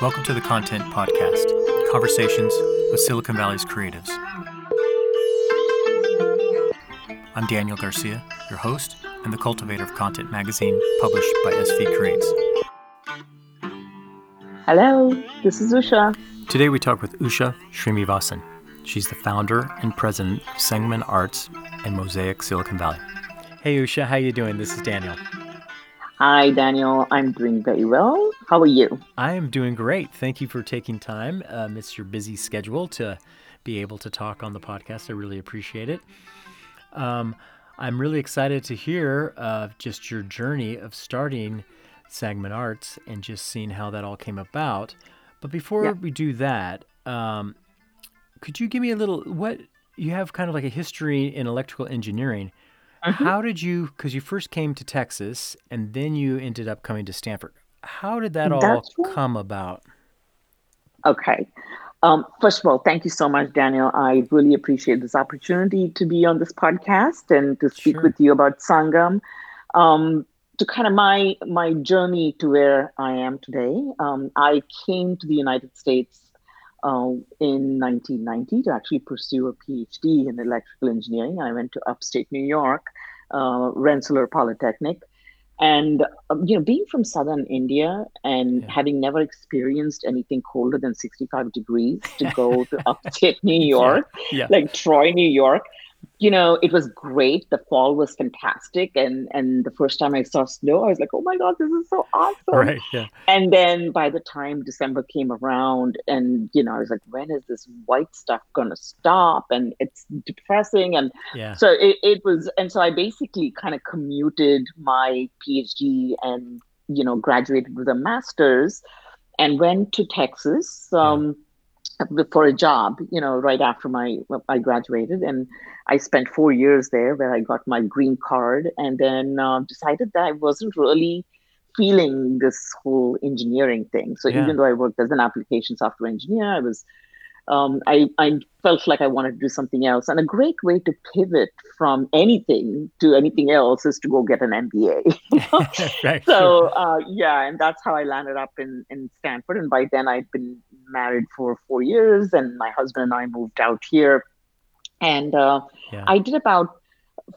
Welcome to the Content Podcast Conversations with Silicon Valley's creatives. I'm Daniel Garcia, your host and the cultivator of Content Magazine, published by SV Creates. Hello, this is Usha. Today we talk with Usha Srinivasan. She's the founder and president of Sangam Arts and Mosaic Silicon Valley. Hey Usha, how you doing? This is Daniel. Hi, Daniel. I'm doing very well. How are you? I am doing great. Thank you for taking time amidst your busy schedule to be able to talk on the podcast. I really appreciate it. Um, I'm really excited to hear uh, just your journey of starting Sangam Arts and just seeing how that all came about. But before yeah. we do that, um, could you give me a little what you have kind of like a history in electrical engineering? Mm-hmm. How did you, because you first came to Texas and then you ended up coming to Stanford. How did that all come about? Okay. Um, first of all, thank you so much, Daniel. I really appreciate this opportunity to be on this podcast and to speak sure. with you about Sangam. Um, to kind of my my journey to where I am today, um, I came to the United States uh, in 1990 to actually pursue a PhD in electrical engineering. I went to upstate New York, uh, Rensselaer Polytechnic. And um, you know, being from southern India and yeah. having never experienced anything colder than 65 degrees to go to upstate New York, yeah. Yeah. like Troy, New York, you know, it was great. The fall was fantastic, and and the first time I saw snow, I was like, "Oh my god, this is so awesome!" Right. Yeah. And then by the time December came around, and you know, I was like, "When is this white stuff gonna stop?" And it's depressing, and yeah. so it, it was. And so I basically kind of commuted my PhD and you know graduated with a master's, and went to Texas. Um, yeah for a job, you know, right after my I graduated, and I spent four years there, where I got my green card, and then uh, decided that I wasn't really feeling this whole engineering thing. So yeah. even though I worked as an application software engineer, I was um, I, I felt like I wanted to do something else. And a great way to pivot from anything to anything else is to go get an MBA. right, so, uh, yeah, and that's how I landed up in, in Stanford. And by then, I'd been married for four years, and my husband and I moved out here. And uh, yeah. I did about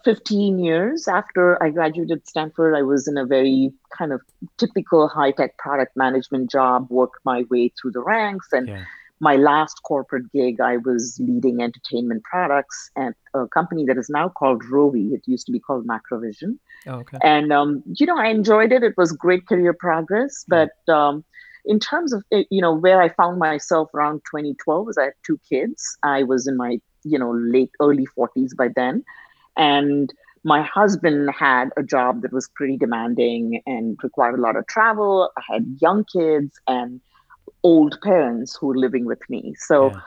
15 years after I graduated Stanford, I was in a very kind of typical high tech product management job, worked my way through the ranks, and yeah my last corporate gig, I was leading entertainment products at a company that is now called Rovi. It used to be called Macrovision. Oh, okay. And, um, you know, I enjoyed it. It was great career progress. But um, in terms of, eh, you know, where I found myself around 2012 was I had two kids. I was in my, you know, late, early 40s by then. And my husband had a job that was pretty demanding and required a lot of travel. I had young kids and old parents who were living with me. So, yeah.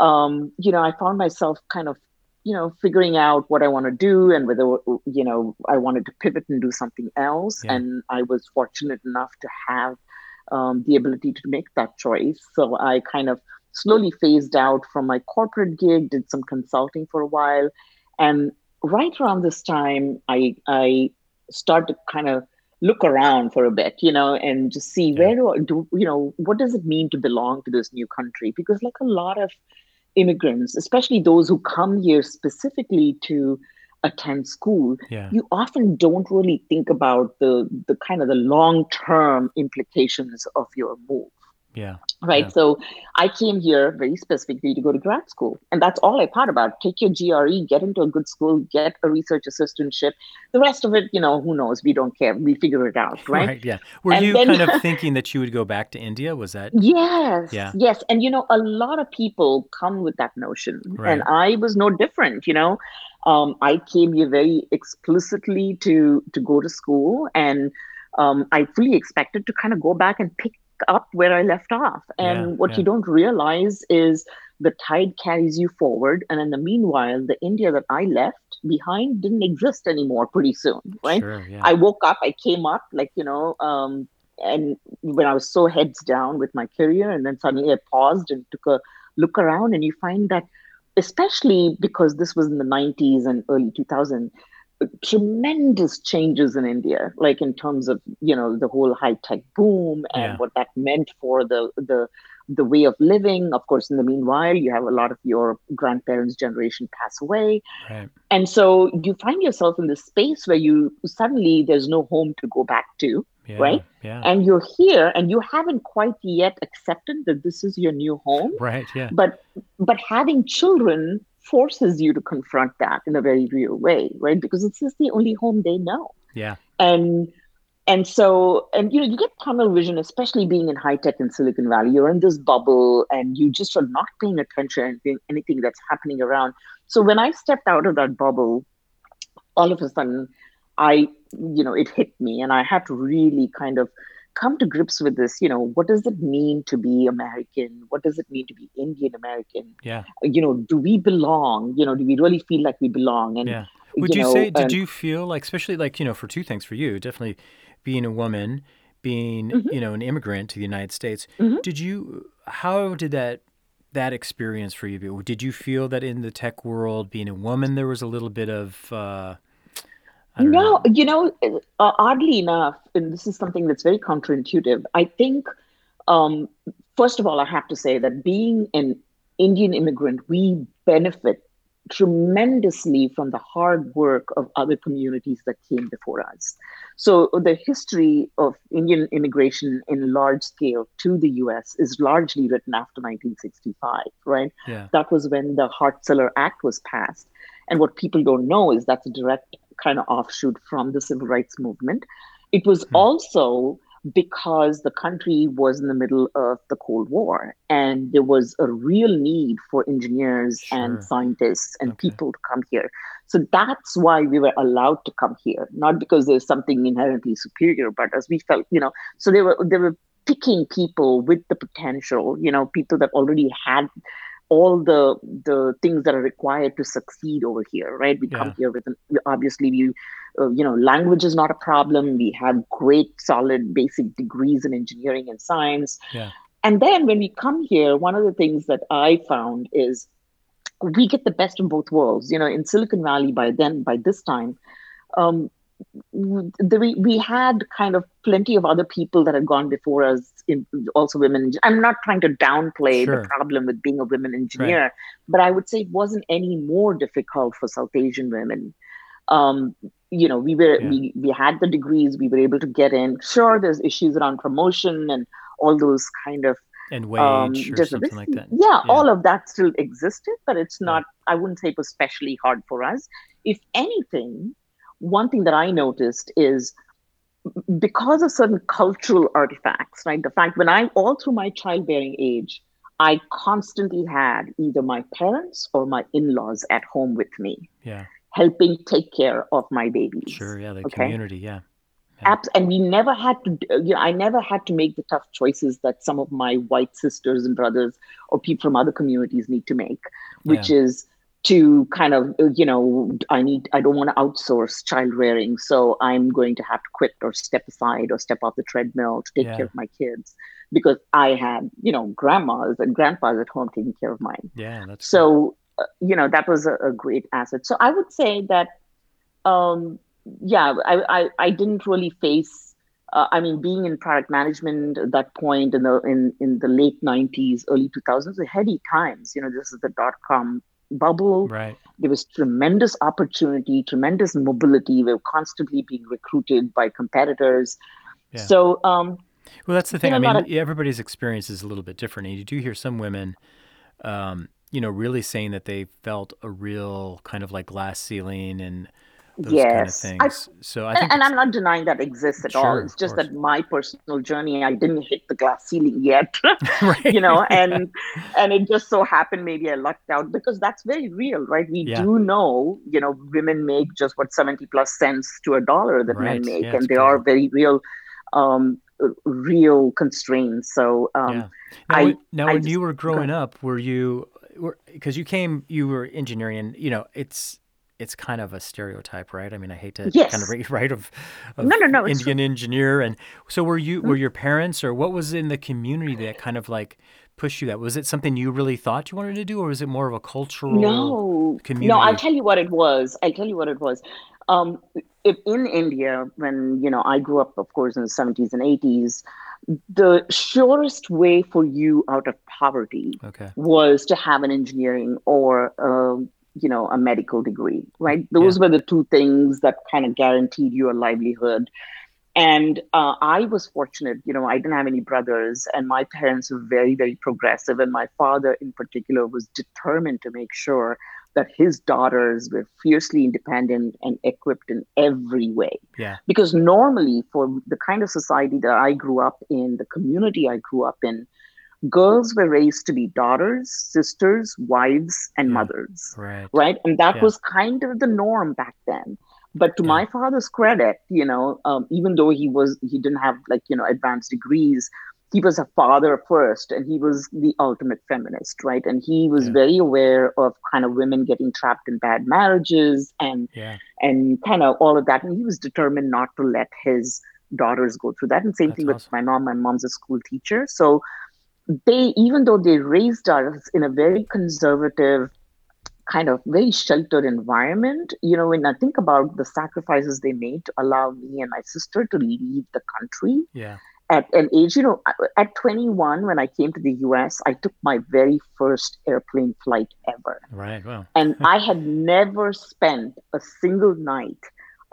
um, you know, I found myself kind of, you know, figuring out what I want to do and whether, you know, I wanted to pivot and do something else. Yeah. And I was fortunate enough to have um, the ability to make that choice. So I kind of slowly phased out from my corporate gig, did some consulting for a while. And right around this time, I, I started to kind of look around for a bit, you know, and just see where do, do you know what does it mean to belong to this new country? Because like a lot of immigrants, especially those who come here specifically to attend school, yeah. you often don't really think about the the kind of the long term implications of your move. Yeah. Right. Yeah. So I came here very specifically to go to grad school. And that's all I thought about. Take your GRE, get into a good school, get a research assistantship. The rest of it, you know, who knows? We don't care. We figure it out. Right. right yeah. Were and you then, kind of thinking that you would go back to India? Was that? Yes. Yeah. Yes. And, you know, a lot of people come with that notion. Right. And I was no different, you know. Um, I came here very explicitly to to go to school and um, I fully expected to kind of go back and pick up where I left off. And yeah, what yeah. you don't realize is the tide carries you forward. And in the meanwhile, the India that I left behind didn't exist anymore pretty soon, right? Sure, yeah. I woke up, I came up, like, you know, um, and when I was so heads down with my career, and then suddenly I paused and took a look around, and you find that, especially because this was in the 90s and early 2000s, tremendous changes in India, like in terms of you know the whole high tech boom and yeah. what that meant for the the the way of living. Of course, in the meanwhile, you have a lot of your grandparents' generation pass away, right. and so you find yourself in this space where you suddenly there's no home to go back to. Yeah, right? Yeah. And you're here and you haven't quite yet accepted that this is your new home. Right. Yeah. But but having children forces you to confront that in a very real way, right? Because this is the only home they know. Yeah. And and so and you know you get tunnel vision especially being in high tech in silicon valley. You're in this bubble and you just are not paying attention to anything, anything that's happening around. So when i stepped out of that bubble all of a sudden i you know it hit me and i had to really kind of come to grips with this you know what does it mean to be american? What does it mean to be indian american? Yeah. You know do we belong? You know do we really feel like we belong? And yeah. would you, you know, say did you feel like especially like you know for two things for you definitely being a woman being mm-hmm. you know an immigrant to the united states mm-hmm. did you how did that that experience for you be did you feel that in the tech world being a woman there was a little bit of uh no, know. you know, uh, oddly enough, and this is something that's very counterintuitive. I think, um, first of all, I have to say that being an Indian immigrant, we benefit tremendously from the hard work of other communities that came before us. So the history of Indian immigration in large scale to the US is largely written after 1965, right? Yeah. That was when the Hart-Celler Act was passed. And what people don't know is that's a direct kind of offshoot from the civil rights movement. It was hmm. also because the country was in the middle of the Cold War and there was a real need for engineers sure. and scientists and okay. people to come here. So that's why we were allowed to come here, not because there's something inherently superior, but as we felt, you know, so they were they were picking people with the potential, you know, people that already had all the the things that are required to succeed over here right we yeah. come here with an, obviously we uh, you know language is not a problem we have great solid basic degrees in engineering and science yeah. and then when we come here one of the things that i found is we get the best of both worlds you know in silicon valley by then by this time um, we, we had kind of plenty of other people that had gone before us in also women i'm not trying to downplay sure. the problem with being a women engineer right. but i would say it wasn't any more difficult for south asian women um, you know we were yeah. we, we had the degrees we were able to get in sure there's issues around promotion and all those kind of and wage um, or something like that yeah, yeah, all of that still existed but it's not yeah. i wouldn't say it was especially hard for us if anything one thing that I noticed is because of certain cultural artifacts, right? The fact when I, all through my childbearing age, I constantly had either my parents or my in laws at home with me. Yeah. Helping take care of my babies. Sure. Yeah. The okay? community. Yeah. yeah. And we never had to, you know, I never had to make the tough choices that some of my white sisters and brothers or people from other communities need to make, which yeah. is to kind of you know i need i don't want to outsource child rearing so i'm going to have to quit or step aside or step off the treadmill to take yeah. care of my kids because i had you know grandmas and grandpas at home taking care of mine yeah that's so uh, you know that was a, a, great asset so i would say that um yeah i i, I didn't really face uh, I mean, being in product management at that point in the in, in the late '90s, early 2000s, the heady times. You know, this is the dot com bubble. Right. There was tremendous opportunity, tremendous mobility. We were constantly being recruited by competitors. Yeah. So, um, well, that's the thing. I mean, of, everybody's experience is a little bit different. And you do hear some women, um, you know, really saying that they felt a real kind of like glass ceiling and yes. kind of. I, so I think and, I'm not denying that exists at sure, all. It's just that my personal journey, I didn't hit the glass ceiling yet, right. you know, and and it just so happened maybe I lucked out because that's very real, right? We yeah. do know, you know, women make just what 70 plus cents to a dollar that right. men make, yeah, and there are very real um, real constraints. So um, yeah. now, I now I when just, you were growing up, were you because you came you were engineering, and you know it's it's kind of a stereotype, right? I mean, I hate to yes. kind of read right of, of no, no, no, Indian engineer. And so were you, were mm-hmm. your parents or what was in the community that kind of like pushed you that? Was it something you really thought you wanted to do or was it more of a cultural no, community? No, I'll tell you what it was. I'll tell you what it was. um, in India, when you know I grew up, of course, in the seventies and eighties, the surest way for you out of poverty okay. was to have an engineering or you know a medical degree, right? Those yeah. were the two things that kind of guaranteed you a livelihood. And uh, I was fortunate, you know, I didn't have any brothers, and my parents were very, very progressive. And my father, in particular, was determined to make sure that his daughters were fiercely independent and equipped in every way. Yeah. Because normally, for the kind of society that I grew up in, the community I grew up in, girls were raised to be daughters, sisters, wives, and mothers. Right. Right. And that yeah. was kind of the norm back then. But to yeah. my father's credit, you know, um, even though he was, he didn't have like, you know, advanced degrees, he was a father first and he was the ultimate feminist right and he was yeah. very aware of kind of women getting trapped in bad marriages and yeah. and kind of all of that and he was determined not to let his daughters go through that and same That's thing awesome. with my mom my mom's a school teacher so they even though they raised us in a very conservative kind of very sheltered environment you know when i think about the sacrifices they made to allow me and my sister to leave the country yeah at an age, you know, at 21, when I came to the US, I took my very first airplane flight ever. Right. Wow. and I had never spent a single night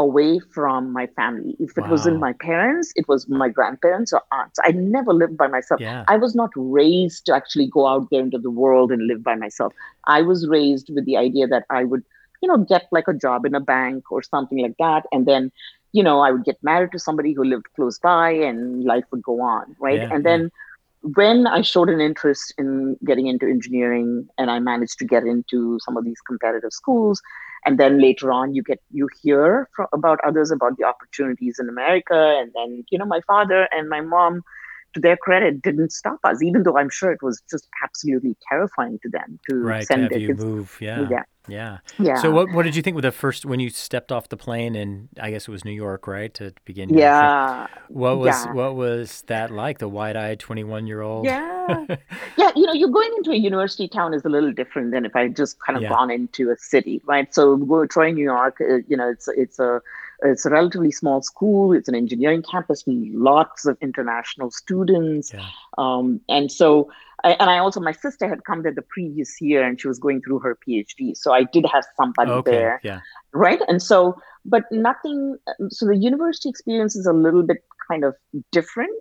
away from my family. If it wow. wasn't my parents, it was my grandparents or aunts. I never lived by myself. Yeah. I was not raised to actually go out there into the world and live by myself. I was raised with the idea that I would, you know, get like a job in a bank or something like that. And then you know, I would get married to somebody who lived close by and life would go on, right? Yeah, and then yeah. When I showed an interest in getting into engineering and I managed to get into some of these competitive schools, and then later on you get you hear from, about others about the opportunities in America, and then you know my father and my mom to their credit, didn't stop us, even though I'm sure it was just absolutely terrifying to them to right, send to have you move. Yeah. yeah. Yeah. Yeah. So what what did you think with the first when you stepped off the plane and I guess it was New York, right, to begin? Yeah. What was yeah. what was that like? The wide-eyed twenty-one-year-old. Yeah. yeah. You know, you're going into a university town is a little different than if I just kind of Yeah. gone into a city, right? So we're Troy, New York. Uh, you know, it's it's a it's a relatively small school. It's an engineering campus, lots of international students, Yeah. um, and so I, and I also my sister had come there the previous year and she was going through her PhD, so I did have somebody Okay. there, Yeah. right? And so, but nothing. So the university experience is a little bit kind of different.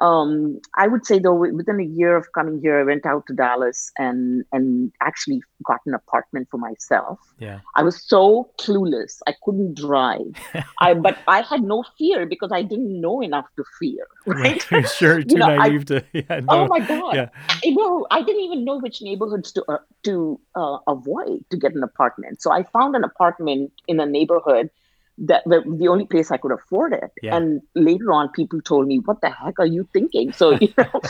Um, I would say though, within a year of coming here, I went out to Dallas and and actually got an apartment for myself. Yeah. I was so clueless. I couldn't drive. I but I had no fear because I didn't know enough to fear. Right? sure. Too know, I- naive to. Yeah. Oh my god! Yeah. I know. I didn't even know which neighborhoods to uh, to uh, avoid to get an apartment. So I found an apartment in a neighborhood that the, the only place I could afford it. Yeah. And later on, people told me, "What the heck are you thinking?" So you know,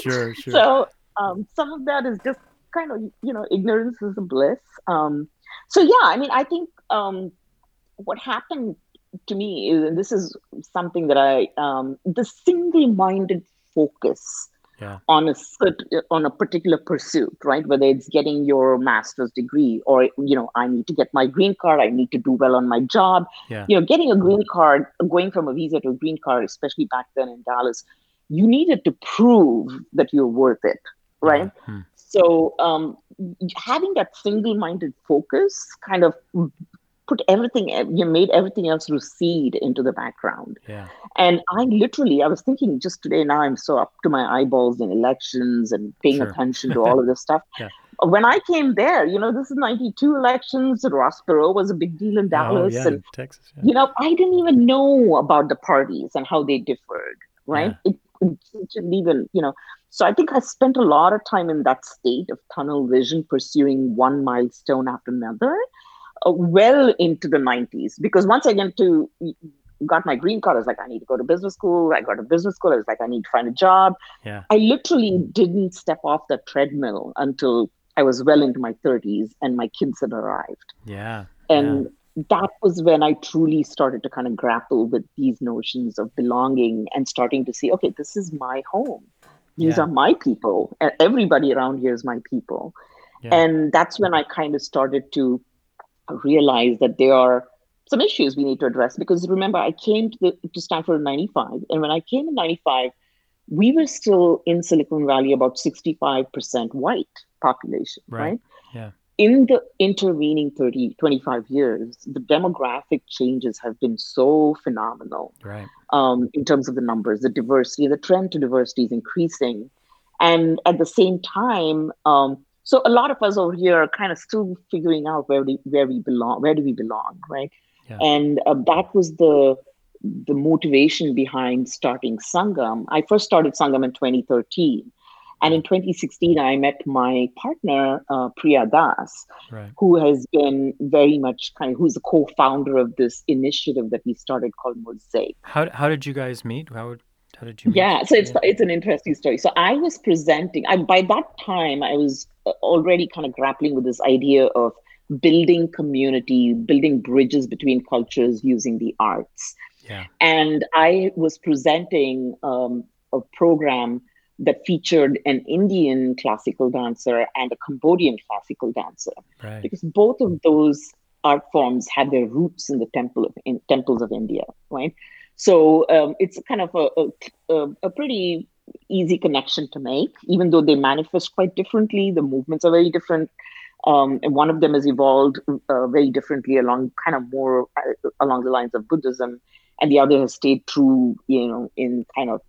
Sure. Sure. so um, some of that is just kind of you know ignorance is a bliss. Um, so yeah, I mean, I think um, what happened to me is, and this is something that I um, the single-minded focus yeah. on a on a particular pursuit, right? Whether it's getting your master's degree or you know, I need to get my green card, I need to do well on my job. Yeah. You know, getting a green card, going from a visa to a green card, especially back then in Dallas, you needed to prove that you're worth it, right? Yeah. Hmm. So um, having that single-minded focus kind of put everything eh, you made everything else recede into the background Yeah. and I literally, I was thinking just today, now I'm so up to my eyeballs in elections and paying Sure. attention to all of this stuff. Yeah. When I came there, you know, this is 92 elections. Ross Perot was a big deal in Oh, Dallas. yeah. And, in Texas. Yeah. you know, I didn't even know about the parties and how they differed, right? It, it didn't even, you know, so I think I spent a lot of time in that state of tunnel vision, pursuing one milestone after another, Uh, well into the 90s. Because once I get to got my green card, I was like, I need to go to business school. I got to business school. I was like, I need to find a job. Yeah. I literally didn't step off the treadmill until I was well into my 30s and my kids had arrived. Yeah. And that was when I truly started to kind of grapple with these notions of belonging and starting to see, okay, this is my home. These Yeah. are my people. Everybody around here is my people. Yeah. And that's when I kind of started to realize that there are some issues we need to address. Because remember I came to the to Stanford in 95 and when I came in 95 we were still in Silicon Valley about 65% white population right, right? yeah. In the intervening 30 25 years the demographic changes have been so phenomenal right. um, in terms of the numbers the diversity the trend to diversity is increasing. And at the same time um, so a lot of us over here are kind of still figuring out where we where we belong where do we belong right yeah. and uh, that was the the motivation behind starting sangam i first started sangam in 2013 and in 2016, I met my partner, uh, Priya Das, right. who has been very much kind of, who's the co-founder of this initiative that we started called Mosaic. How, how did you guys meet? How, how did you? Yeah, so it's, it's an interesting story. So I was presenting, I, by that time, I was uh, already kind of grappling with this idea of building community, building bridges between cultures using the arts. Yeah. And I was presenting um, a program that featured an Indian classical dancer and a Cambodian classical dancer, right. because both of those art forms had their roots in the temple of, in temples of India, right? So um, it's kind of a, a, a, pretty easy connection to make, even though they manifest quite differently. The movements are very different. Um, and one of them has evolved uh, very differently along kind of more uh, along the lines of Buddhism, and the other has stayed true, you know, in kind of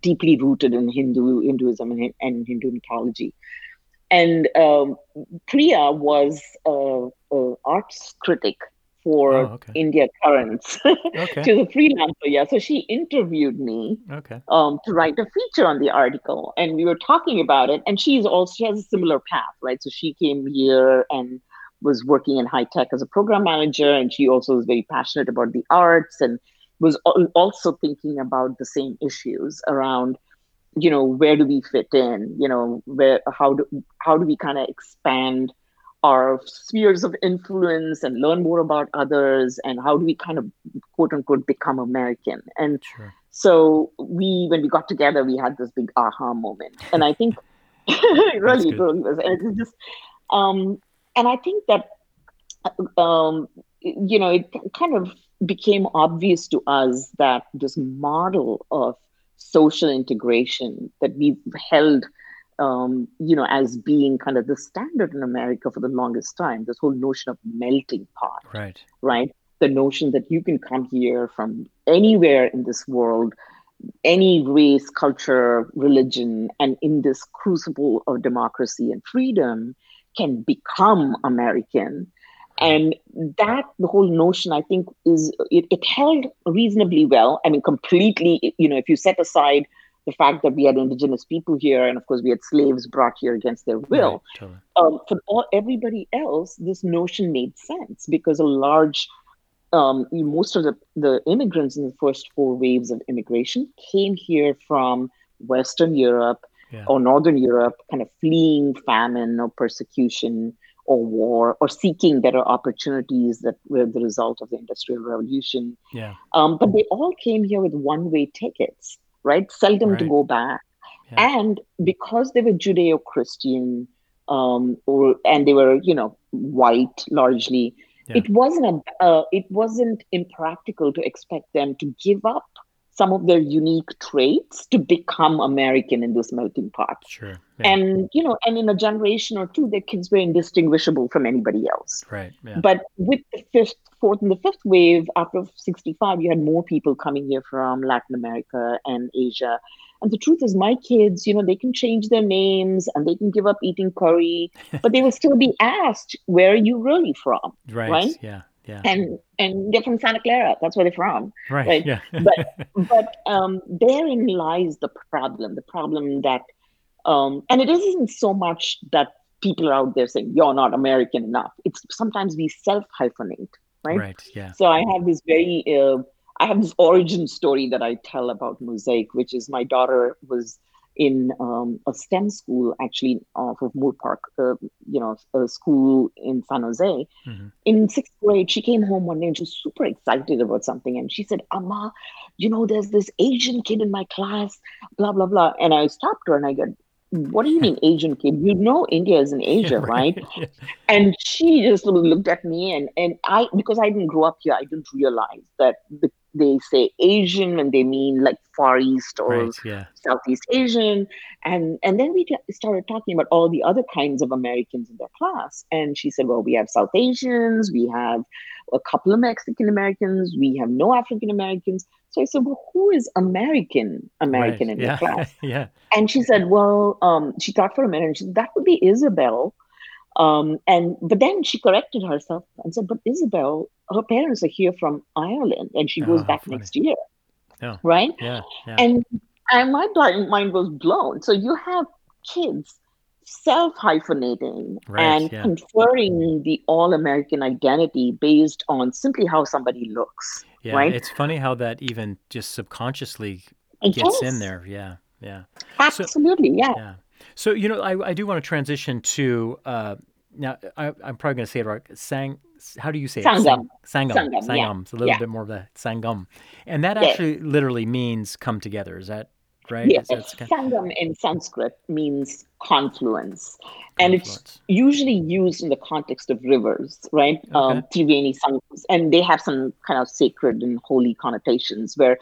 deeply rooted in Hindu Hinduism and, and Hindu mythology. And um, Priya was an arts critic for oh, okay. India Currents. okay. She's a freelancer, yeah. So she interviewed me okay. um, to write a feature on the article, and we were talking about it. And she's also she has a similar path, right? So she came here and was working in high tech as a program manager, and she also was very passionate about the arts and was also thinking about the same issues around you know where do we fit in you know where how do how do we kind of expand our spheres of influence and learn more about others and how do we kind of quote unquote become american. And sure. so we when we got together we had this big aha moment. And i think really really was and just um and i think that um you know it kind of became obvious to us that this model of social integration that we've held um, you know as being kind of the standard in america for the longest time this whole notion of melting pot right. right? The notion that you can come here from anywhere in this world any race culture religion and in this crucible of democracy and freedom can become american. And that the whole notion i think is it, it, held reasonably well. I mean completely you know if you set aside the fact that we had indigenous people here and of course we had slaves brought here against their will right, totally. um, for all, everybody else this notion made sense because a large um, most of the, the immigrants in the first four waves of immigration came here from western europe yeah. or northern europe kind of fleeing famine or persecution or war or seeking better opportunities that were the result of the industrial revolution yeah um, but they all came here with one way tickets right seldom right. to go back yeah. and because they were judeo-christian um, or and they were you know white largely yeah. it wasn't a uh, it wasn't impractical to expect them to give up some of their unique traits to become American in this melting pot. Sure. Yeah. And you know, and in a generation or two, their kids were indistinguishable from anybody else. Right. Yeah. But with the fifth, fourth, and the fifth wave after '65, you had more people coming here from Latin America and Asia. And the truth is, my kids, you know, they can change their names and they can give up eating curry, but they will still be asked, "Where are you really from?" Right. Right. Yeah yeah. and and they're from Santa Clara. That's where they're from, right? right? Yeah. but but um, therein lies the problem. The problem that, um, and it isn't so much that people are out there saying you're not American enough. It's sometimes we self hyphenate, right? Right. Yeah. So I have this very, uh, I have this origin story that I tell about Mosaic, which is my daughter was in um, a STEM school, actually off of Moorpark, uh, you know, a school in San Jose. Mm-hmm. In sixth grade, she came home one day and she was super excited about something. And she said, Amma, you know, there's this Asian kid in my class, blah, blah, blah. And I stopped her and I go, what do you mean Asian kid? You know India is in Asia, yeah, right? right? Yeah. And she just looked at me and, and I, because I didn't grow up here, I didn't realize that the, they say Asian and they mean like Far East or right, yeah. Southeast Asian. And, and then we started talking about all the other kinds of Americans in their class. And she said, well, we have South Asians, we have a couple of Mexican Americans, we have no African Americans. So I said, well, who is American American right. in yeah. the class? yeah. And she said, well, um, she thought for a minute and she said, that would be Isabel. Um, and but then she corrected herself and said, but Isabel, her parents are here from Ireland and she goes oh, back funny. next year. Yeah. Right? Yeah. yeah. And and my mind was blown. So you have kids self hyphenating right, and yeah. conferring the all American identity based on simply how somebody looks. Yeah, right? it's funny how that even just subconsciously gets yes. in there. Yeah, yeah. Absolutely, so, yeah. Yeah. So, you know, I, I do want to transition to, uh, now I, am probably going to say it right. Sang, how do you say Sangam. it? Sangam. Sangam. Sangam. Yeah. It's a little yeah. bit more of the Sangam. And that actually yes. literally means come together. Is that right? Yes, Sangam in Sanskrit means confluence. And it's usually used in the context of rivers, right? Okay. Um, Triveni Sangams. And they have some kind of sacred and holy connotations where,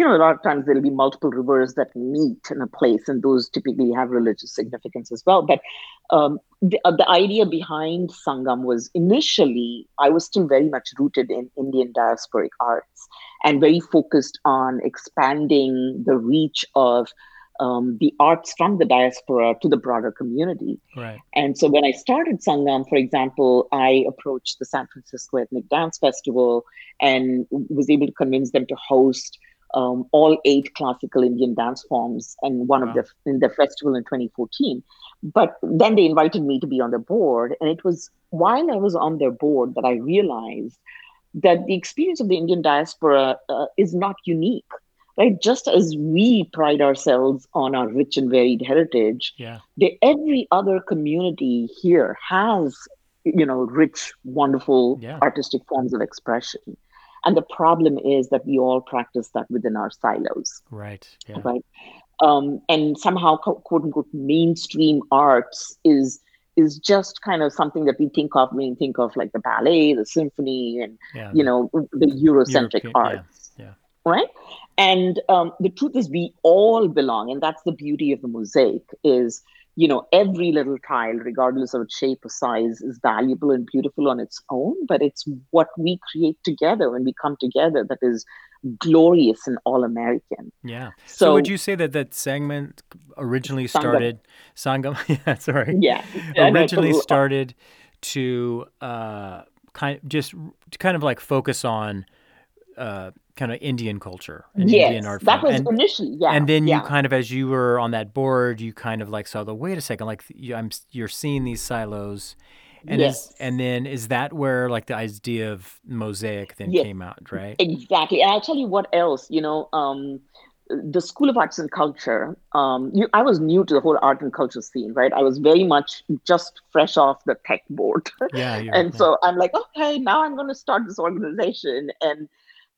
you know, a lot of times there'll be multiple rivers that meet in a place, and those typically have religious significance as well. But um, the, uh, the idea behind Sangam was initially, I was still very much rooted in Indian diasporic arts and very focused on expanding the reach of um, the arts from the diaspora to the broader community. Right. And so when I started Sangam, for example, I approached the San Francisco Ethnic Dance Festival and was able to convince them to host um, all eight classical Indian dance forms and one wow. of the in the festival in 2014. But then they invited me to be on the board, and it was while I was on their board that I realized that the experience of the Indian diaspora uh, is not unique, right? Just as we pride ourselves on our rich and varied heritage, yeah. the, every other community here has, you know, rich, wonderful yeah. artistic forms of expression. And the problem is that we all practice that within our silos. Right. Yeah. Right. Um, and somehow, quote unquote, mainstream arts is is just kind of something that we think of when we think of like the ballet, the symphony, and yeah, you know the Eurocentric European, arts, yeah, yeah. right? And um, the truth is, we all belong, and that's the beauty of the mosaic. Is you know every little tile, regardless of its shape or size, is valuable and beautiful on its own. But it's what we create together when we come together that is glorious and all American. Yeah. So, so, would you say that that segment originally started Sangam? yeah, sorry. Yeah. originally started to uh, kind of just to kind of like focus on uh, kind of Indian culture and yes, Indian art. That was and, initially, yeah. And then yeah. you kind of, as you were on that board, you kind of like saw the wait a second, like you, I'm you're seeing these silos and yes. is and then is that where like the idea of mosaic then yes. came out, right? Exactly. And I'll tell you what else, you know, um, the School of Arts and Culture, um, you, I was new to the whole art and culture scene, right? I was very much just fresh off the tech board. Yeah. and so I'm like, okay, now I'm going to start this organization. And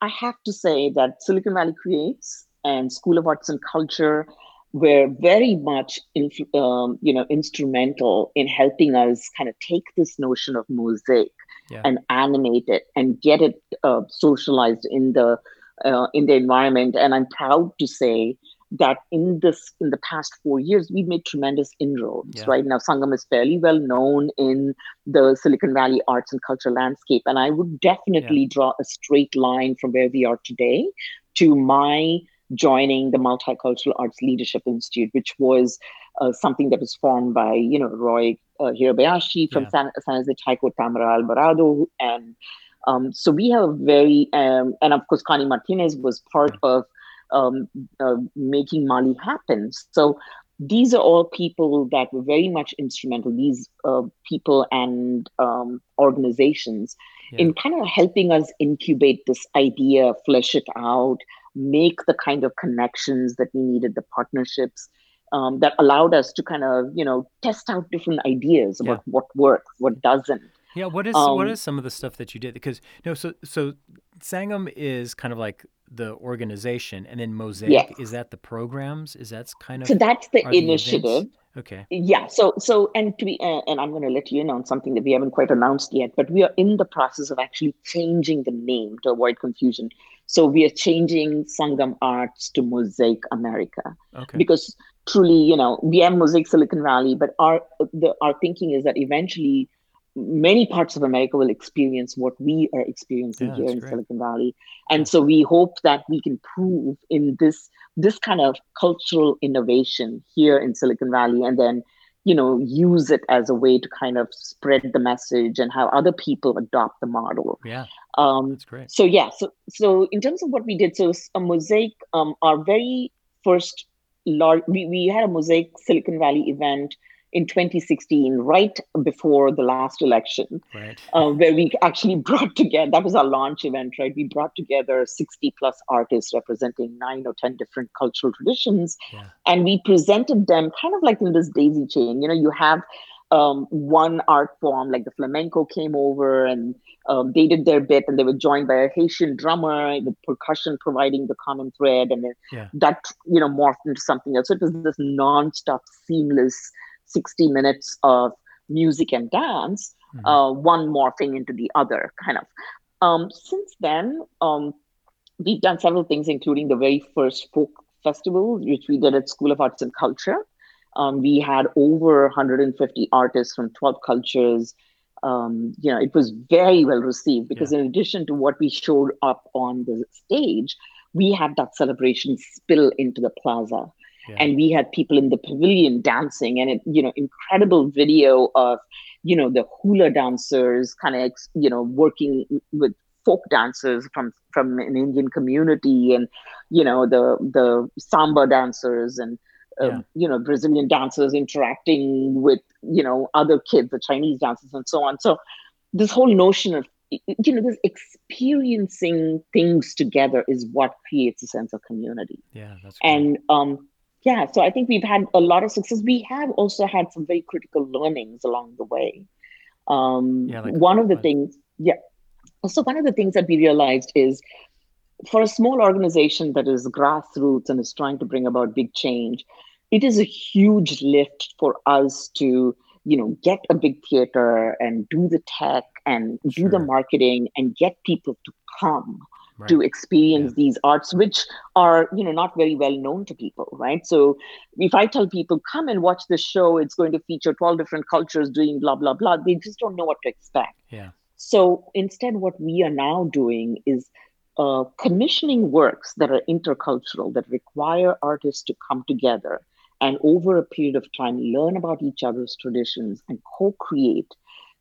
I have to say that Silicon Valley Creates and School of Arts and Culture were very much in, um, you know instrumental in helping us kind of take this notion of mosaic yeah. and animate it and get it uh, socialized in the uh, in the environment and i'm proud to say that in this in the past four years we've made tremendous inroads yeah. right now sangam is fairly well known in the silicon valley arts and culture landscape and i would definitely yeah. draw a straight line from where we are today to my joining the Multicultural Arts Leadership Institute, which was uh, something that was formed by, you know, Roy uh, Hirabayashi from yeah. San, San Jose Taiko, Tamara Alvarado. And um, so we have a very, um, and of course, Connie Martinez was part of um, uh, making Mali happen. So these are all people that were very much instrumental, these uh, people and um, organizations, yeah. in kind of helping us incubate this idea, flesh it out, make the kind of connections that we needed, the partnerships um, that allowed us to kind of, you know, test out different ideas about yeah. what works, what doesn't. Yeah, what is um, what is some of the stuff that you did? Because you know, so so Sangam is kind of like the organization, and then Mosaic yes. is that the programs? Is that kind of so that's the initiative. The okay. Yeah. So so and to be uh, and I'm going to let you in on something that we haven't quite announced yet, but we are in the process of actually changing the name to avoid confusion. So we are changing Sangam Arts to Mosaic America okay. because truly, you know, we have Mosaic Silicon Valley, but our the our thinking is that eventually many parts of America will experience what we are experiencing yeah, here in great. Silicon Valley. And so we hope that we can prove in this this kind of cultural innovation here in Silicon Valley and then you know use it as a way to kind of spread the message and have other people adopt the model yeah um that's great so yeah so so in terms of what we did so a mosaic um our very first large we, we had a mosaic silicon valley event in 2016, right before the last election, right. uh, where we actually brought together, that was our launch event, right? We brought together 60 plus artists representing nine or 10 different cultural traditions. Yeah. And we presented them kind of like in this daisy chain. You know, you have um, one art form, like the flamenco came over and um, they did their bit and they were joined by a Haitian drummer, the percussion providing the common thread. And then yeah. that, you know, morphed into something else. So it was this non-stop, seamless 60 minutes of music and dance, mm-hmm. uh, one morphing into the other, kind of. Um, since then, um, we've done several things, including the very first folk festival, which we did at School of Arts and Culture. Um, we had over 150 artists from 12 cultures. Um, you know, it was very well received because yeah. in addition to what we showed up on the stage, we had that celebration spill into the plaza. Yeah. And we had people in the pavilion dancing, and it, you know, incredible video of, you know, the hula dancers kind of, you know, working with folk dancers from from an Indian community, and you know, the the samba dancers and um, yeah. you know Brazilian dancers interacting with you know other kids, the Chinese dancers, and so on. So this whole notion of you know this experiencing things together is what creates a sense of community. Yeah, that's great. and um, yeah, so I think we've had a lot of success. We have also had some very critical learnings along the way. Um, yeah, like one of the things, yeah. So one of the things that we realized is for a small organization that is grassroots and is trying to bring about big change, it is a huge lift for us to, you know, get a big theater and do the tech and sure. do the marketing and get people to come right. to experience yeah. these arts which are you know not very well known to people right so if i tell people come and watch this show it's going to feature 12 different cultures doing blah blah blah they just don't know what to expect yeah so instead what we are now doing is uh, commissioning works that are intercultural that require artists to come together and over a period of time learn about each other's traditions and co-create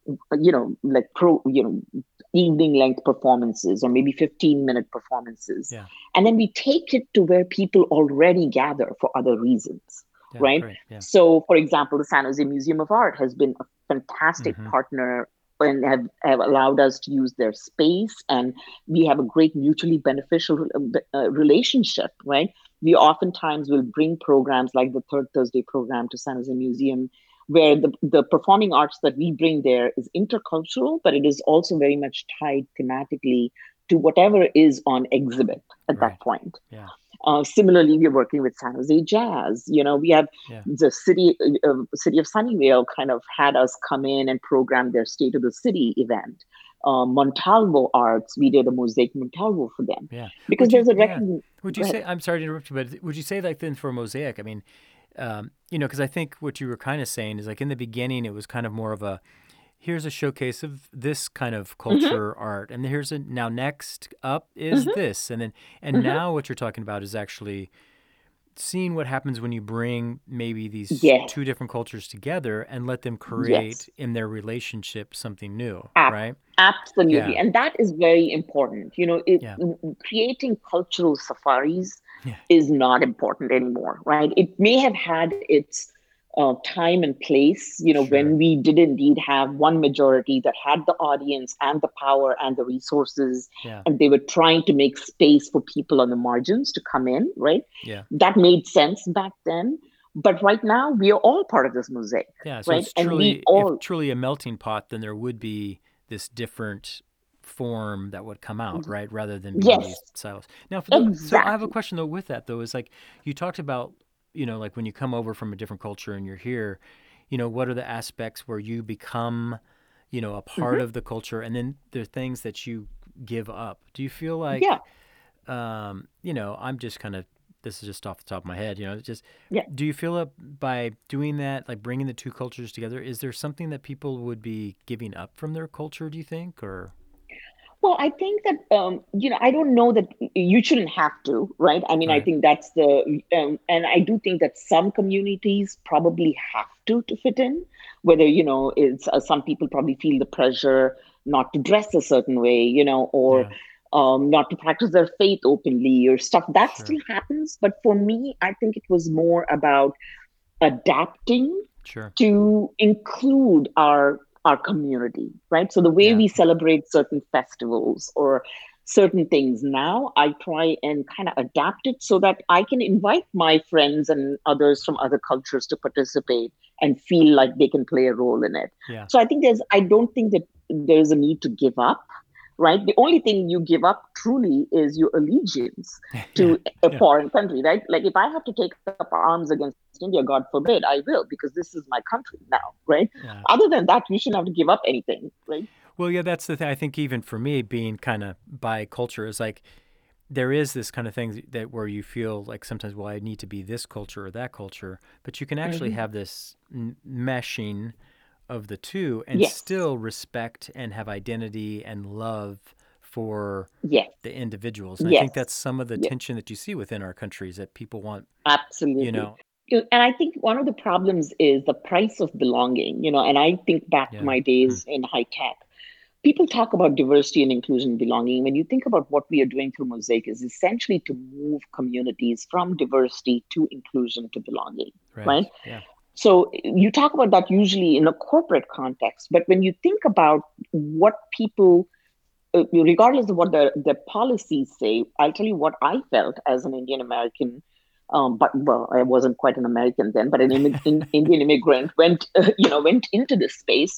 you know like pro you know evening length performances or maybe 15 minute performances. Yeah. And then we take it to where people already gather for other reasons. Yeah, right. Yeah. So, for example, the San Jose Museum of Art has been a fantastic mm-hmm. partner and have, have allowed us to use their space. And we have a great mutually beneficial uh, relationship, right? We oftentimes will bring programs like the Third Thursday program to San Jose Museum where the, the performing arts that we bring there is intercultural, but it is also very much tied thematically to whatever is on exhibit at right. that point. Yeah. Uh, similarly, we're working with San Jose Jazz. You know, we have yeah. the city, uh, city of Sunnyvale kind of had us come in and program their State of the City event. Uh, Montalvo Arts, we did a mosaic Montalvo for them. Yeah, because there's a recognition. Yeah. Would you say? I'm sorry to interrupt you, but would you say like then for a mosaic? I mean, um, you know, because I think what you were kind of saying is like in the beginning, it was kind of more of a here's a showcase of this kind of mm-hmm. culture mm-hmm. art, and here's a now next up is mm-hmm. this, and then and mm-hmm. now what you're talking about is actually seeing what happens when you bring maybe these yes. two different cultures together and let them create yes. in their relationship something new Ab- right absolutely yeah. and that is very important you know it, yeah. creating cultural safaris yeah. is not important anymore, right? It may have had its uh, time and place, you know, sure. when we did indeed have one majority that had the audience and the power and the resources, yeah. and they were trying to make space for people on the margins to come in, right? Yeah. That made sense back then. But right now, we are all part of this mosaic. Yeah, so right? it's truly, all... truly a melting pot, then there would be this different form that would come out, right? Rather than being yes. these silos. Now, for the, exactly. so I have a question though with that though. Is like you talked about, you know, like when you come over from a different culture and you're here, you know, what are the aspects where you become, you know, a part mm-hmm. of the culture, and then there are things that you give up. Do you feel like, yeah. um, you know, I'm just kind of this is just off the top of my head, you know, just yeah. do you feel up by doing that, like bringing the two cultures together, is there something that people would be giving up from their culture, do you think, or? Well, I think that um, you know I don't know that you shouldn't have to, right? I mean, right. I think that's the, um, and I do think that some communities probably have to to fit in. Whether you know, it's uh, some people probably feel the pressure not to dress a certain way, you know, or yeah. um, not to practice their faith openly or stuff. That sure. still happens, but for me, I think it was more about adapting sure. to include our our community, right? So the way yeah. we celebrate certain festivals or certain things now, I try and kind of adapt it so that I can invite my friends and others from other cultures to participate and feel like they can play a role in it. Yeah. So I think there's, I don't think that there's a need to give up right? The only thing you give up truly is your allegiance to yeah, a yeah. foreign country, right? Like if I have to take up arms against India, God forbid, I will because this is my country now, right? Yeah. Other than that, you shouldn't have to give up anything, right? Well, yeah, that's the thing. I think even for me, being kind of by culture is like there is this kind of thing that where you feel like sometimes, well, I need to be this culture or that culture, but you can actually mm-hmm. have this meshing of the two and yes. still respect and have identity and love for yes. the individuals. And yes. I think that's some of the tension that you see within our countries that people want. Absolutely. You know. And I think one of the problems is the price of belonging, you know, and I think back yeah. to my days mm-hmm. in high tech. People talk about diversity and inclusion and belonging. When you think about what we are doing through Mosaic is essentially to move communities from diversity to inclusion to belonging. Right. right? Yeah. So you talk about that usually in a corporate context, but when you think about what people, uh, regardless of what the, the policies say, I'll tell you what I felt as an Indian American. Um, but well, I wasn't quite an American then, but an in, Indian immigrant went, uh, you know, went into this space.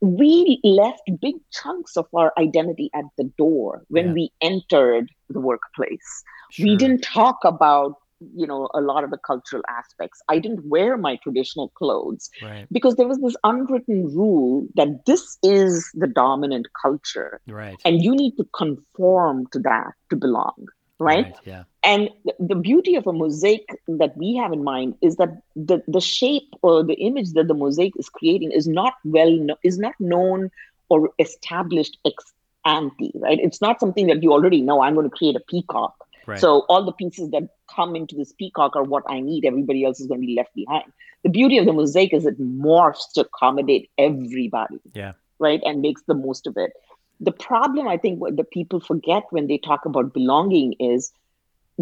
We left big chunks of our identity at the door when yeah. we entered the workplace. Sure. We didn't talk about you know a lot of the cultural aspects. I didn't wear my traditional clothes right. because there was this unwritten rule that this is the dominant culture right. and you need to conform to that to belong right, right yeah. And the beauty of a mosaic that we have in mind is that the the shape or the image that the mosaic is creating is not well no, is not known or established ex ante right? It's not something that you already know i'm going to create a peacock Right. So all the pieces that come into this peacock are what I need. Everybody else is going to be left behind. The beauty of the mosaic is it morphs to accommodate everybody. Yeah. Right. And makes the most of it. The problem I think what the people forget when they talk about belonging is,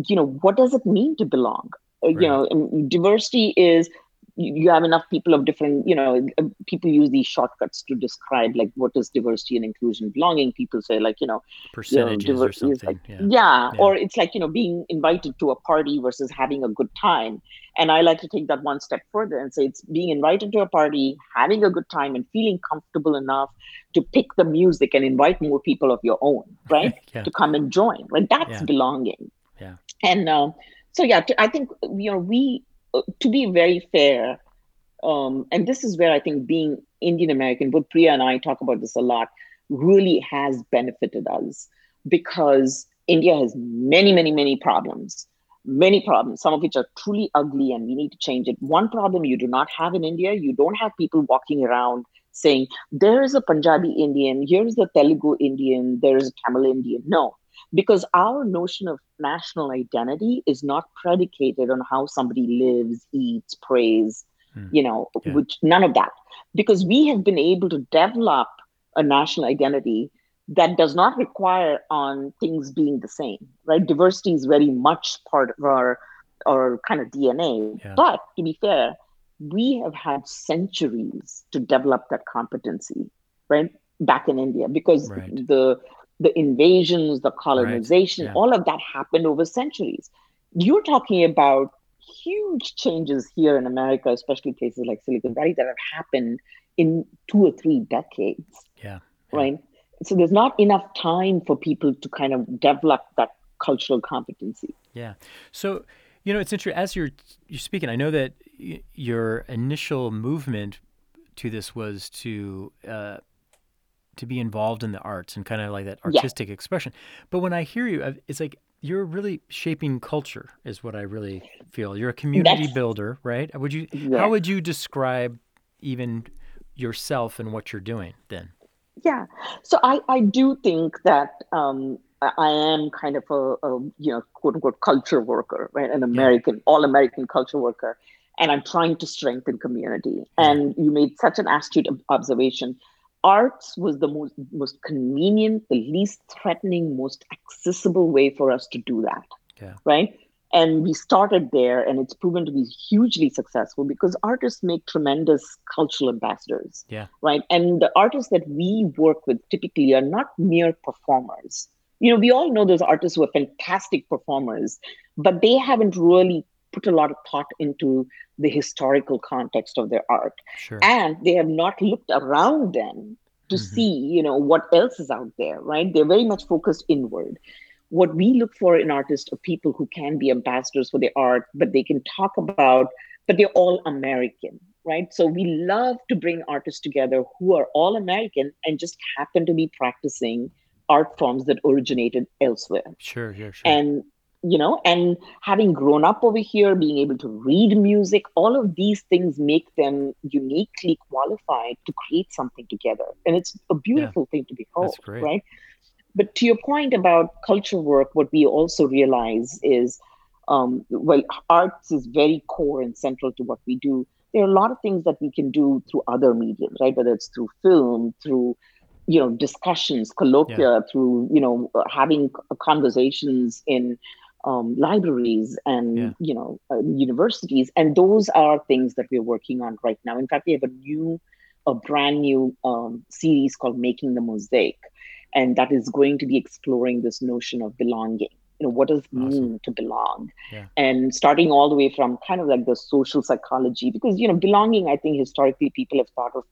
you know, what does it mean to belong? Uh, right. You know, diversity is you have enough people of different you know uh, people use these shortcuts to describe like what is diversity and inclusion belonging. People say like you know percentages you know, or something like, yeah. Yeah, yeah. or it's like you know being invited to a party versus having a good time. And i like to take that one step further and say it's being invited to a party having a good time and feeling comfortable enough to pick the music and invite more people of your own right? Yeah. to come and join like that's belonging. Yeah. And um, so yeah i think you know we to be very fair, um, and this is where I think being Indian American, both Priya and I talk about this a lot, really has benefited us because India has many, many, many problems. Many problems, some of which are truly ugly, and we need to change it. One problem you do not have in India, you don't have people walking around saying, there is a Punjabi Indian, here's the Telugu Indian, there is a Tamil Indian. No, because our notion of national identity is not predicated on how somebody lives, eats, prays, mm. you know, yeah. which none of that. Because we have been able to develop a national identity that does not require on things being the same, right? Diversity is very much part of our our kind of DNA. Yeah. But to be fair, we have had centuries to develop that competency, right? Back in India, because right. the the invasions, the colonization, right. yeah. all of that happened over centuries. You're talking about huge changes here in America, especially places like Silicon Valley, that have happened in two or three decades. Yeah. yeah. Right. so there's not enough time for people to kind of develop that cultural competency. Yeah. So, you know, it's interesting as you're you're speaking. I know that y- your initial movement to this was to uh, to be involved in the arts and kind of like that artistic yeah. expression. But when I hear you, it's like you're really shaping culture, is what I really feel. You're a community That's, builder, right? Would you? Yeah. How would you describe even yourself and what you're doing then? Yeah. So I I do think that. Um, I am kind of a, a, you know quote unquote culture worker, right? An American, yeah. all American culture worker, and I'm trying to strengthen community. And you made such an astute observation arts was the most most convenient the least threatening most accessible way for us to do that. Yeah. right? And we started there and it's proven to be hugely successful because artists make tremendous cultural ambassadors. Yeah. Right? And the artists that we work with typically are not mere performers. You know we all know those artists who are fantastic performers but they haven't really put a lot of thought into the historical context of their art. Sure. and they have not looked around them to mm-hmm. see you know what else is out there right? They're very much focused inward. What we look for in artists are people who can be ambassadors for their art but they can talk about but they're all american right? So we love to bring artists together who are all american and just happen to be practicing art forms that originated elsewhere. Sure sure sure. And you know and having grown up over here being able to read music all of these things make them uniquely qualified to create something together. And it's a beautiful yeah. thing to behold right? But to your point about culture work what we also realize is um, well arts is very core and central to what we do. There are a lot of things that we can do through other mediums right? Whether it's through film through you know discussions colloquia yeah. through you know having conversations in um, libraries and yeah. you know uh, universities and those are things that we're working on right now in fact we have a new a brand new um, series called making the mosaic and that is going to be exploring this notion of belonging you know what does it awesome. mean to belong yeah. and starting all the way from kind of like the social psychology because you know belonging i think historically people have thought of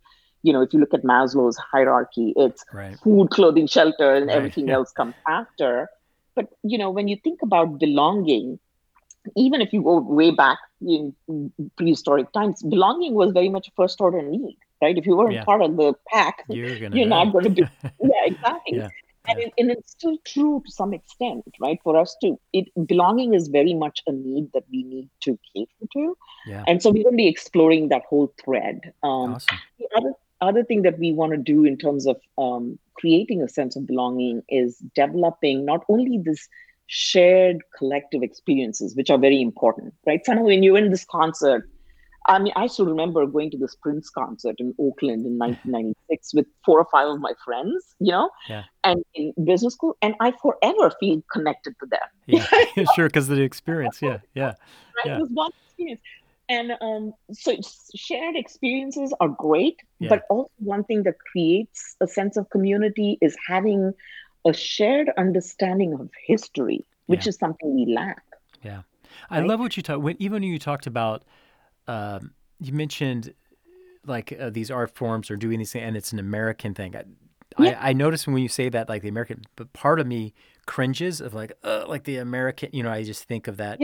you know if you look at maslow's hierarchy it's right. food clothing shelter and right. everything else comes after but you know, when you think about belonging, even if you go way back in prehistoric times, belonging was very much a first order need, right? If you weren't yeah. part of the pack, you're, you're not going to be. yeah, exactly. Yeah. And, yeah. It, and it's still true to some extent, right? For us to, it belonging is very much a need that we need to cater to. Yeah. And so we're going to be exploring that whole thread. Um, awesome. The other other thing that we want to do in terms of um, creating a sense of belonging is developing not only this shared collective experiences, which are very important, right? Somehow when you're in this concert, I mean, I still remember going to this Prince concert in Oakland in 1996 with four or five of my friends, you know, yeah. and in business school, and I forever feel connected to them. Yeah, sure, because of the experience. Yeah, yeah, right? yeah. It was one experience and um, so shared experiences are great yeah. but also one thing that creates a sense of community is having a shared understanding of history which yeah. is something we lack yeah i right? love what you talked when even when you talked about um, you mentioned like uh, these art forms or doing these things and it's an american thing I, yeah. I, I notice when you say that like the american but part of me cringes of like uh, like the american you know i just think of that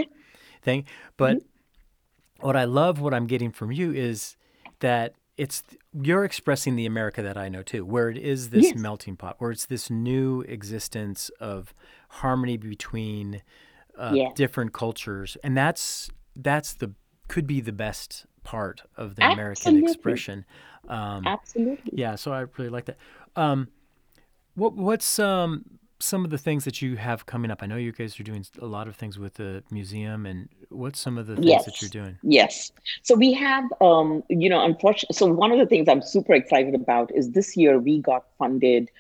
thing but mm-hmm what I love, what I'm getting from you is that it's you're expressing the America that I know too, where it is this yes. melting pot, where it's this new existence of harmony between uh, different cultures, and that's that's the could be the best part of the Absolutely. American expression. Um, Absolutely. Yeah, so I really like that. Um, what what's um some of the things that you have coming up? I know you guys are doing a lot of things with the museum, and what's some of the things yes. that you're doing? Yes. So we have, um, you know, unfortunately, so one of the things I'm super excited about is this year we got funded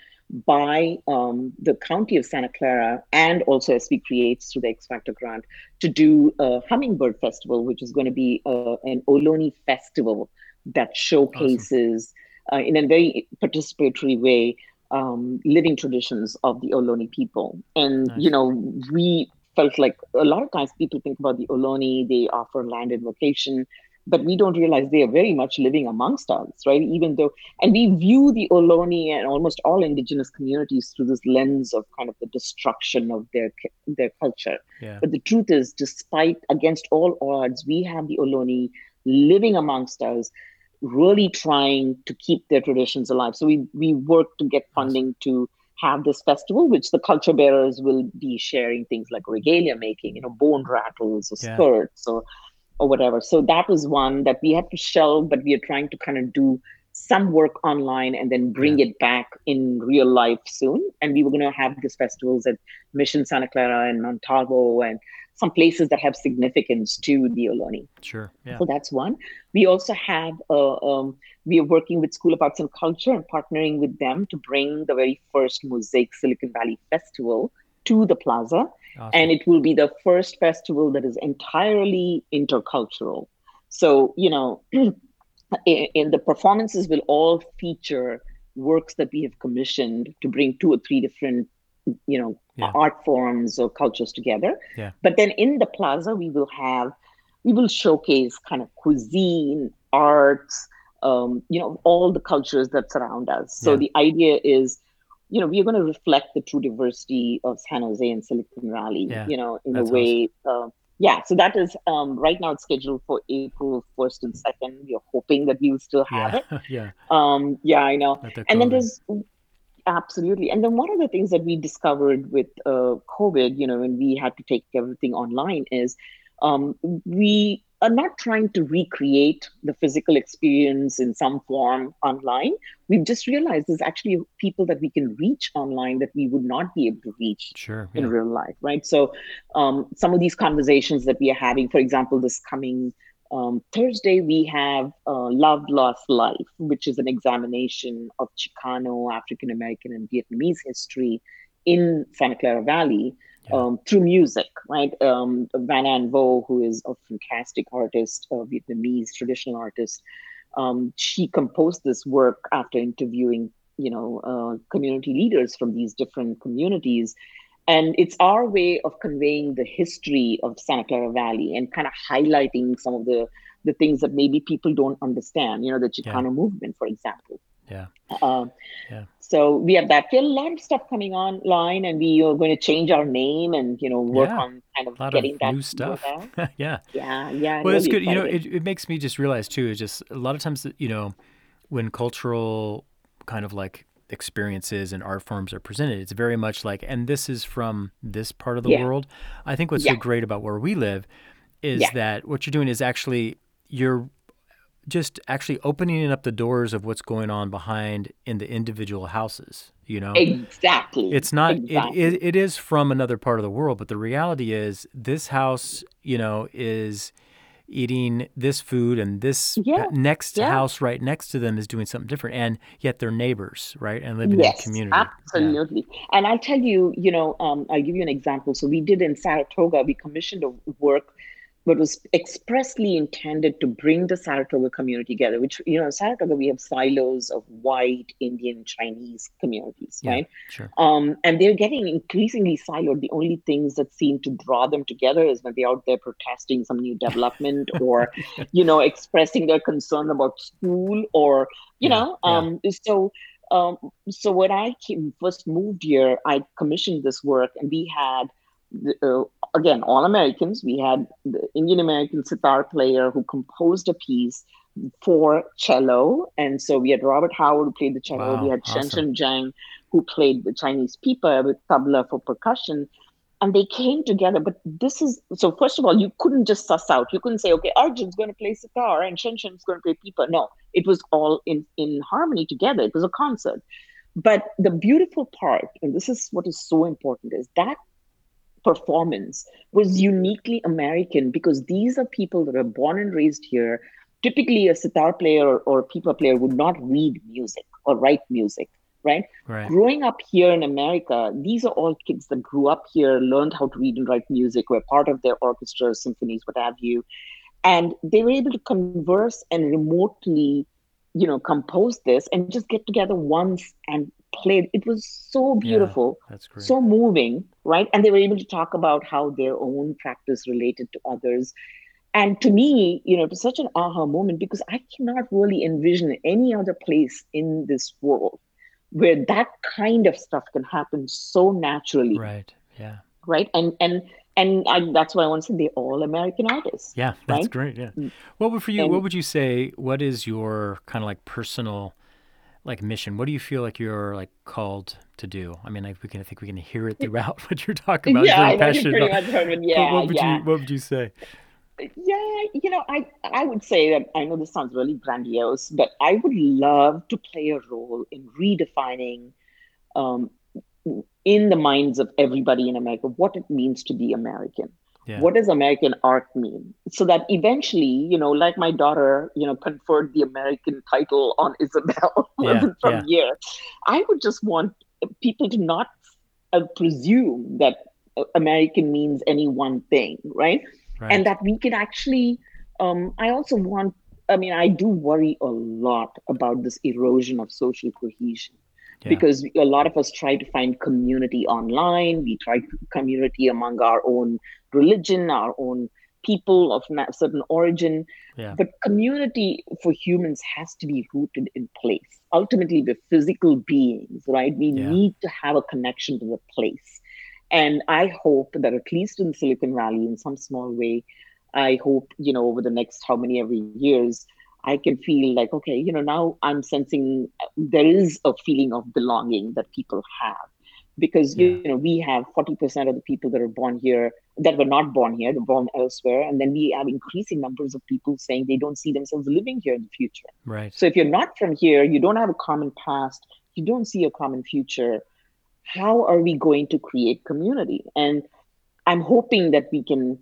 by um, the county of Santa Clara and also SV Creates through the X Factor grant to do a hummingbird festival, which is going to be uh, an Ohlone festival that showcases awesome. uh, in a very participatory way um, living traditions of the Ohlone people. And, nice. you know, we felt like a lot of times people think about the Ohlone, they offer land invocation. but we don't realize they are very much living amongst us, right? Even though, and we view the Ohlone and almost all indigenous communities through this lens of kind of the destruction of their their culture. Yeah. But the truth is, despite against all odds, we have the Ohlone living amongst us, really trying to keep their traditions alive. So we we work to get funding to have this festival, which the culture bearers will be sharing things like regalia making, you know, bone rattles or yeah. skirts or or whatever. So that was one that we had to shelve, but we are trying to kind of do some work online and then bring yeah. it back in real life soon. And we were going to have these festivals at Mission Santa Clara and Montalvo and some places that have significance to the Ohlone. Sure. Yeah. So that's one. We also have, uh, um, we are working with School of Arts and Culture and partnering with them to bring the very first Mosaic Silicon Valley Festival to the plaza. Awesome. And it will be the first festival that is entirely intercultural. So, you know, in the performances will all feature works that we have commissioned to bring two or three different you know yeah. art forms or cultures together yeah. but then in the plaza we will have we will showcase kind of cuisine arts um, you know all the cultures that surround us so yeah. the idea is you know we're going to reflect the true diversity of san jose and silicon valley yeah. you know in That's a way awesome. uh, yeah so that is um, right now it's scheduled for april 1st and 2nd we're hoping that we will still have yeah. it yeah um yeah i know and then there's Absolutely. And then one of the things that we discovered with uh, COVID, you know, when we had to take everything online is um, we are not trying to recreate the physical experience in some form online. We've just realized there's actually people that we can reach online that we would not be able to reach sure, yeah. in real life, right? So um, some of these conversations that we are having, for example, this coming um, Thursday, we have uh, Love, Lost Life, which is an examination of Chicano, African American, and Vietnamese history in Santa Clara Valley yeah. um, through music, right? Um, Van An Vo, who is a fantastic artist, a Vietnamese traditional artist, um, she composed this work after interviewing, you know, uh, community leaders from these different communities and it's our way of conveying the history of Santa Clara Valley and kind of highlighting some of the the things that maybe people don't understand. You know, the Chicano yeah. movement, for example. Yeah. Uh, yeah. So we have that. We have a lot of stuff coming online, and we are going to change our name and you know work yeah. on kind of getting of that new stuff. yeah. Yeah. Yeah. Well, it's good. You know, it, it makes me just realize too. Is just a lot of times, you know, when cultural kind of like experiences and art forms are presented. It's very much like, and this is from this part of the yeah. world. I think what's yeah. so great about where we live is yeah. that what you're doing is actually you're just actually opening up the doors of what's going on behind in the individual houses you know exactly it's not exactly. It, it, it is from another part of the world but the reality is this house you know is eating this food and this yeah. next yeah. house right next to them is doing something different and yet they're neighbors right and living yes, in a community absolutely yeah. and i'll tell you you know um, i'll give you an example so we did in saratoga we commissioned a work but was expressly intended to bring the Saratoga community together, which, you know, in Saratoga, we have silos of white, Indian, Chinese communities, yeah, right? Sure. Um, and they're getting increasingly siloed. The only things that seem to draw them together is when they're out there protesting some new development or, you know, expressing their concern about school or, you yeah, know, um, yeah. so. Um, so when I came, first moved here, I commissioned this work, and we had uh, again, all Americans. We had the Indian American sitar player who composed a piece for cello. And so we had Robert Howard who played the cello. Wow, we had awesome. Shen Zhang who played the Chinese pipa with tabla for percussion. And they came together. But this is so, first of all, you couldn't just suss out. You couldn't say, okay, Arjun's going to play sitar and Shen Shen's going to play pipa. No, it was all in, in harmony together. It was a concert. But the beautiful part, and this is what is so important, is that performance was uniquely American because these are people that are born and raised here. Typically, a sitar player or, or pipa player would not read music or write music, right? right? Growing up here in America, these are all kids that grew up here, learned how to read and write music, were part of their orchestras, symphonies, what have you. And they were able to converse and remotely, you know, compose this and just get together once and played. It was so beautiful, yeah, that's great. so moving, right? And they were able to talk about how their own practice related to others. and to me, you know, it was such an aha moment because I cannot really envision any other place in this world where that kind of stuff can happen so naturally. Right. Yeah. Right. And and and I, that's why I want to say they're all American artists. Yeah, that's right? great. Yeah. Mm. What would for you? And, what would you say? What is your kind of like personal, like mission? What do you feel like you're like called to do? I mean, like we can. I think we can hear it throughout what you're talking about. Yeah, I pretty much heard Yeah, what, what would yeah. you What would you say? Yeah, you know, I I would say that I know this sounds really grandiose, but I would love to play a role in redefining um, in the minds of everybody in America what it means to be American. Yeah. What does American art mean? So that eventually, you know, like my daughter, you know, conferred the American title on Isabel yeah, from yeah. here. I would just want people to not uh, presume that American means any one thing, right? right. And that we can actually. Um, I also want. I mean, I do worry a lot about this erosion of social cohesion yeah. because a lot of us try to find community online. We try community among our own religion, our own people of certain origin. Yeah. But community for humans has to be rooted in place. Ultimately, we're physical beings, right? We yeah. need to have a connection to the place. And I hope that at least in Silicon Valley, in some small way, I hope, you know, over the next how many every years, I can feel like, okay, you know, now I'm sensing uh, there is a feeling of belonging that people have. Because yeah. you know, we have 40% of the people that are born here that were not born here, they're born elsewhere. And then we have increasing numbers of people saying they don't see themselves living here in the future. Right. So if you're not from here, you don't have a common past, you don't see a common future, how are we going to create community? And I'm hoping that we can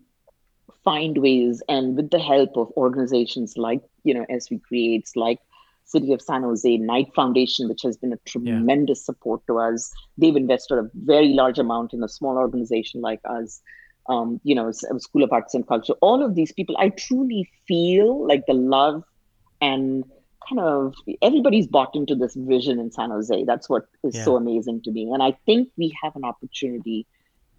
find ways and with the help of organizations like you know SV Creates, like City of San Jose, Knight Foundation, which has been a tremendous yeah. support to us. They've invested a very large amount in a small organization like us. Um, you know, School of Arts and Culture. All of these people, I truly feel like the love and kind of everybody's bought into this vision in San Jose. That's what is yeah. so amazing to me. And I think we have an opportunity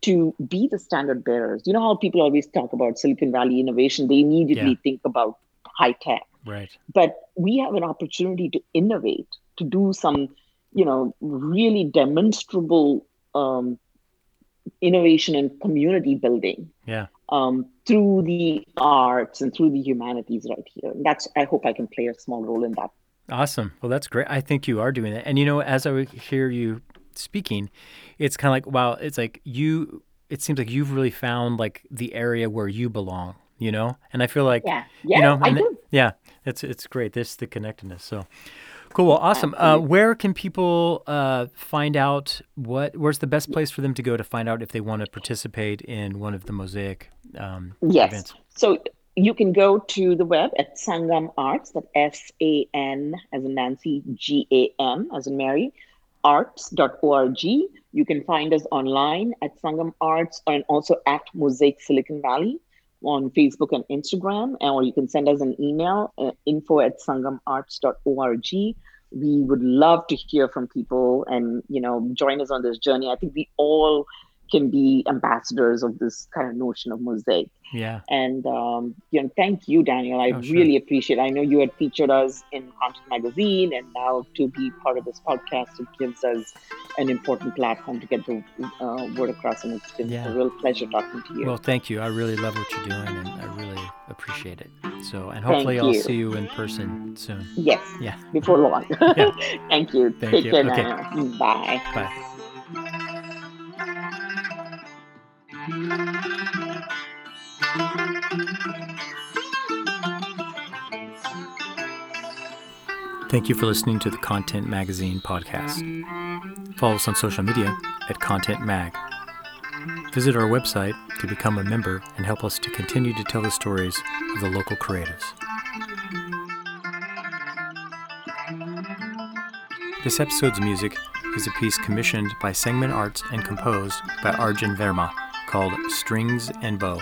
to be the standard bearers. You know how people always talk about Silicon Valley innovation, they immediately yeah. think about high tech. Right. But we have an opportunity to innovate, to do some, you know, really demonstrable um, innovation and community building. Yeah. Um, through the arts and through the humanities right here. And that's I hope I can play a small role in that. Awesome. Well, that's great. I think you are doing that. And you know, as I hear you speaking, it's kind of like wow, it's like you. It seems like you've really found like the area where you belong you know and i feel like yeah, yeah you know I do. yeah it's it's great this the connectedness so cool well awesome uh, where can people uh, find out what where's the best place for them to go to find out if they want to participate in one of the mosaic um, yes events? so you can go to the web at sangam arts that s-a-n as in nancy g-a-m as in mary arts.org you can find us online at sangam arts and also at mosaic silicon valley on Facebook and Instagram, or you can send us an email, uh, info at sangamarts.org. We would love to hear from people and, you know, join us on this journey. I think we all can be ambassadors of this kind of notion of mosaic. Yeah. And um, you know, thank you, Daniel. I oh, really sure. appreciate. It. I know you had featured us in Content Magazine, and now to be part of this podcast, it gives us an important platform to get the uh, word across. And it's been yeah. a real pleasure talking to you. Well, thank you. I really love what you're doing, and I really appreciate it. So, and hopefully, I'll see you in person soon. Yes. Yeah. Before long. yeah. Thank you. Thank Take you. care, okay. Daniel. Bye. Bye. Thank you for listening to the Content Magazine podcast. Follow us on social media at Content Mag. Visit our website to become a member and help us to continue to tell the stories of the local creatives. This episode's music is a piece commissioned by Sangam Arts and composed by Arjun Verma called Strings and Bow.